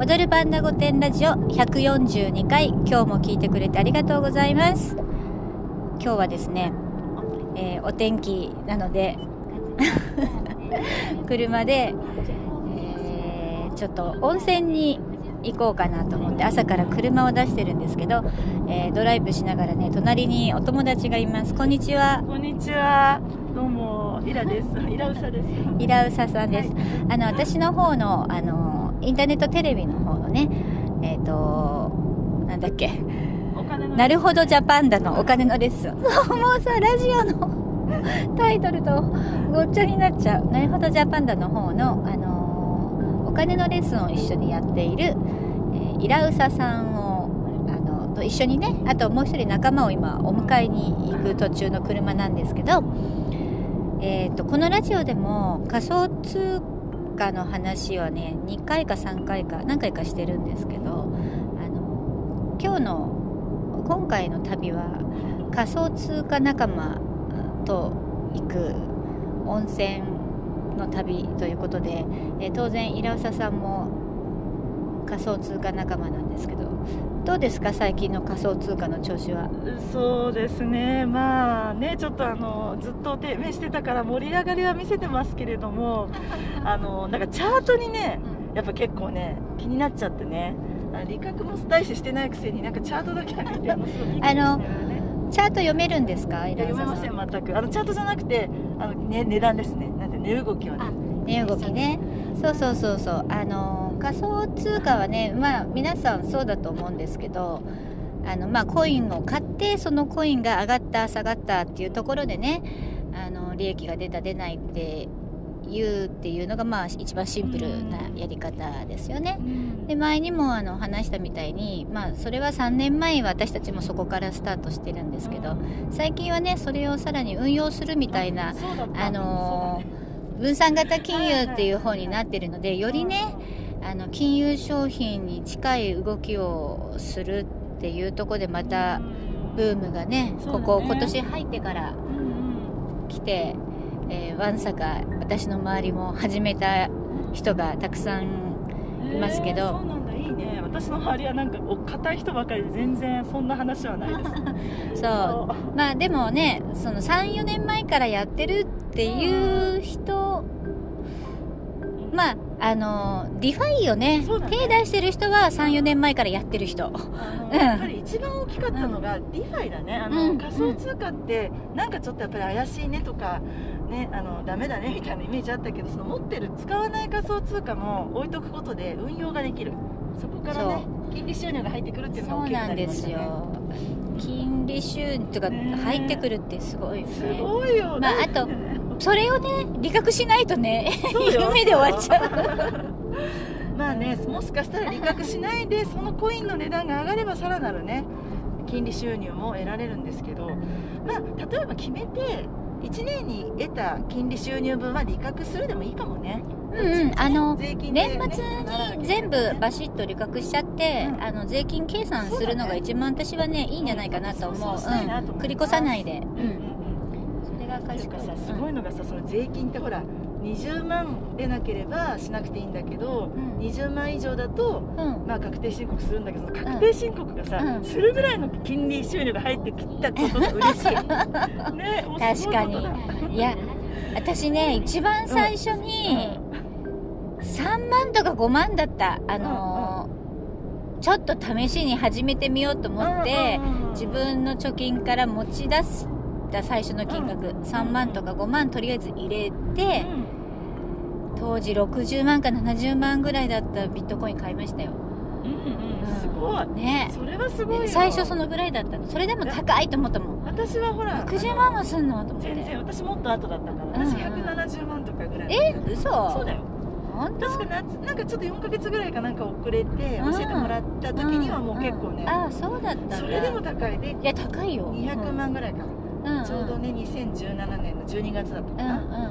踊るパンダ御殿ラジオ142回今日も聞いてくれてありがとうございます今日はですね、えーお天気なので 車で、えーちょっと温泉に行こうかなと思って朝から車を出してるんですけど、えードライブしながらね隣にお友達がいますこんにちはこんにちは。どうも、イラです。イラウサです。イラウサさんです、あの私の方のあのインターネットテレビの方のねえっ、となんだっけ。なるほどジャパンだのお金のレッスン。もうさラジオの タイトルとごっちゃになっちゃう。なるほどジャパンダの方の、あのーお金のレッスンを一緒にやっている、えーイラウサさんをあのと一緒にねあともう一人仲間を今お迎えに行く途中の車なんですけど、えー、とこのラジオでも仮想通貨かの話はね2回か3回か何回かしてるんですけどあの今日の今回の旅は仮想通貨仲間と行く温泉の旅ということで、え当然イラウサさんも仮想通貨仲間なんですけどどうですか？最近の仮想通貨の調子は。そうですね。まあね、ちょっとあのずっと低迷してたから盛り上がりは見せてますけれども、あのなんかチャートにね、やっぱ結構ね気になっちゃってね。あ理学も大してしてないくせになんかチャートだけ見てあのす。ごいビクビクしながらね。チャート読めるんですか？読めません全く。あのチャートじゃなくてあの、ね、値段ですね。なんで値動きはね値動きね。そうそうそうそう。あの仮想通貨はねまあ皆さんそうだと思うんですけどあのまあコインを買ってそのコインが上がった下がったっていうところでねあの利益が出た出ないっていうっていうのがまあ一番シンプルなやり方ですよね。で前にもあの話したみたいに、まあ、それは3年前私たちもそこからスタートしてるんですけど最近はねそれをさらに運用するみたいなあの分散型金融っていう方になってるのでよりねあの金融商品に近い動きをするっていうところでまたブームがねねここ今年入ってから来て、えーわんさか私の周りも始めた人がたくさんいますけど。えーそうなんだ。いいね。私の周りはなんかお堅い人ばかりで全然そんな話はないです。そう。まあでもねその34年前からやってるっていう人まああの DeFi をねね。手出してる人は34年前からやってる人。やっぱり一番大きかったのが DeFi だね。あの、うん。仮想通貨ってなんかちょっとやっぱり怪しいねとかねあのダメだねみたいなイメージあったけどその持ってる使わない仮想通貨も置いとくことで運用ができる。そこからね金利収入が入ってくるっていうのが大きくそうななんりましたね。ですよ。金利収入とかね入ってくるってすごいよすねごいよ、まああとそれをね理覚しないとね夢で終わっちゃう。まあねもしかしたら利確しないでそのコインの値段が上がればさらなるね金利収入も得られるんですけどまあ例えば決めて1年に得た金利収入分は利確するでもいいかもね。うんうん。あのね年末に全部バシッと利確しちゃって、うんあの税金計算するのが一番私はねいいんじゃないかなと思う、そうしたいなと思います。繰り越さないで、うん、うんうんうんそれがなん賢いかさすごいのがさその税金ってほら20万でなければしなくていいんだけどうん。20万以上だとうん、うんまあ確定申告するんだけど確定申告がさ、うん。するぐらいの金利収入が入ってきたことが嬉しい。ねもうすごいや私ね一番最初に3万とか5万だったあのーちょっと試しに始めてみようと思って、自分の貯金から持ち出した最初の金額、3万とか5万とりあえず入れて、当時60万か70万ぐらいだったビットコイン買いましたよ。うんうん。うん。すごい。ね。それはすごいよ。最初そのぐらいだったの。それでも高いと思ったもん。私はほら60万もすんの？と思って。全然私もっと後だったから私うん。170万とかぐらいえ嘘？そうだよ。本当？確か夏なんかちょっと4ヶ月ぐらいかなんか遅れてうん。教えてもらった時にはもう結構ね、ああそうだったそれでも高いで。いや高いよ。200万ぐらいか、うんうんちょうどね2017年の12月だったかな、うんうんうん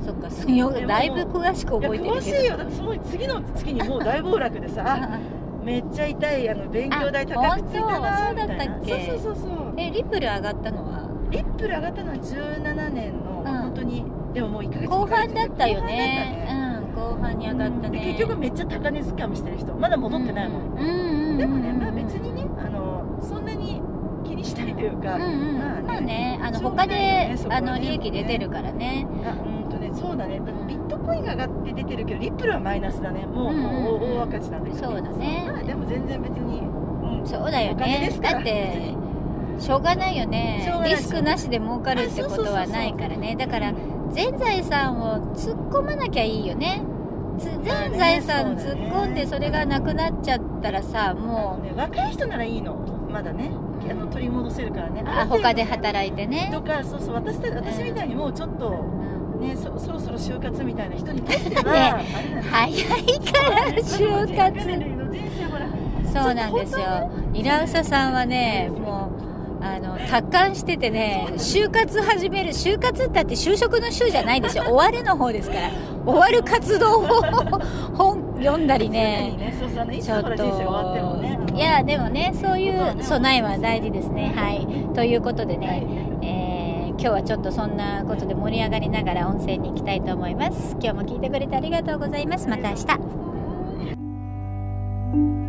うん。そっか。そよだいぶ詳しく覚えてる詳しいよ。だってその次の月にもう大暴落でさあ めっちゃ痛いあの勉強代高くついたなあみたいな。そうだったっけ？そうそうそうそう。えリップル上がったのは？リップル上がったのは17年の、うん。本当にでももう1ヶ月後半だったよね。後半だったね。うん後半に上がったでね結局めっちゃ高値掴みしてる人まだ戻ってないもん、うんうんうんうん。でもね、まあ、別にねあのにしたいというか、うんうん。まあね。あのしょうが他であの利益出てるからね。あうんとねそうだね。ビットコインが上がって出てるけどリップルはマイナスだね。もう,、うんうんもう大赤字なんだけど、そうだね。まあでも全然別に、うん、そうだよね。すからだってしょうがないよね。リスクなしで儲かるってことはないからね。だから全財産を突っ込まなきゃいいよね。つ全財産突っ込んでそれがなくなっちゃったらさもね、若い人ならいいの。まだねあの取り戻せるからね。うあ他で働いてね。とかそうそう私た私みたいにもうちょっとうん。ねそそろそろ就活みたいな人にとっては、ね早いから 就活。そうなんですよ。イラウサさんはねもうあの達観しててね就活始める就活っって就職の就じゃないですよ。終わるの方ですから。終わる活動を 本読んだりね。ちょっといやでもねそういう備えは大事ですね。はい。ということでね、はい。えー今日はちょっとそんなことで盛り上がりながら温泉に行きたいと思います。今日も聞いてくれてありがとうございます。また明日日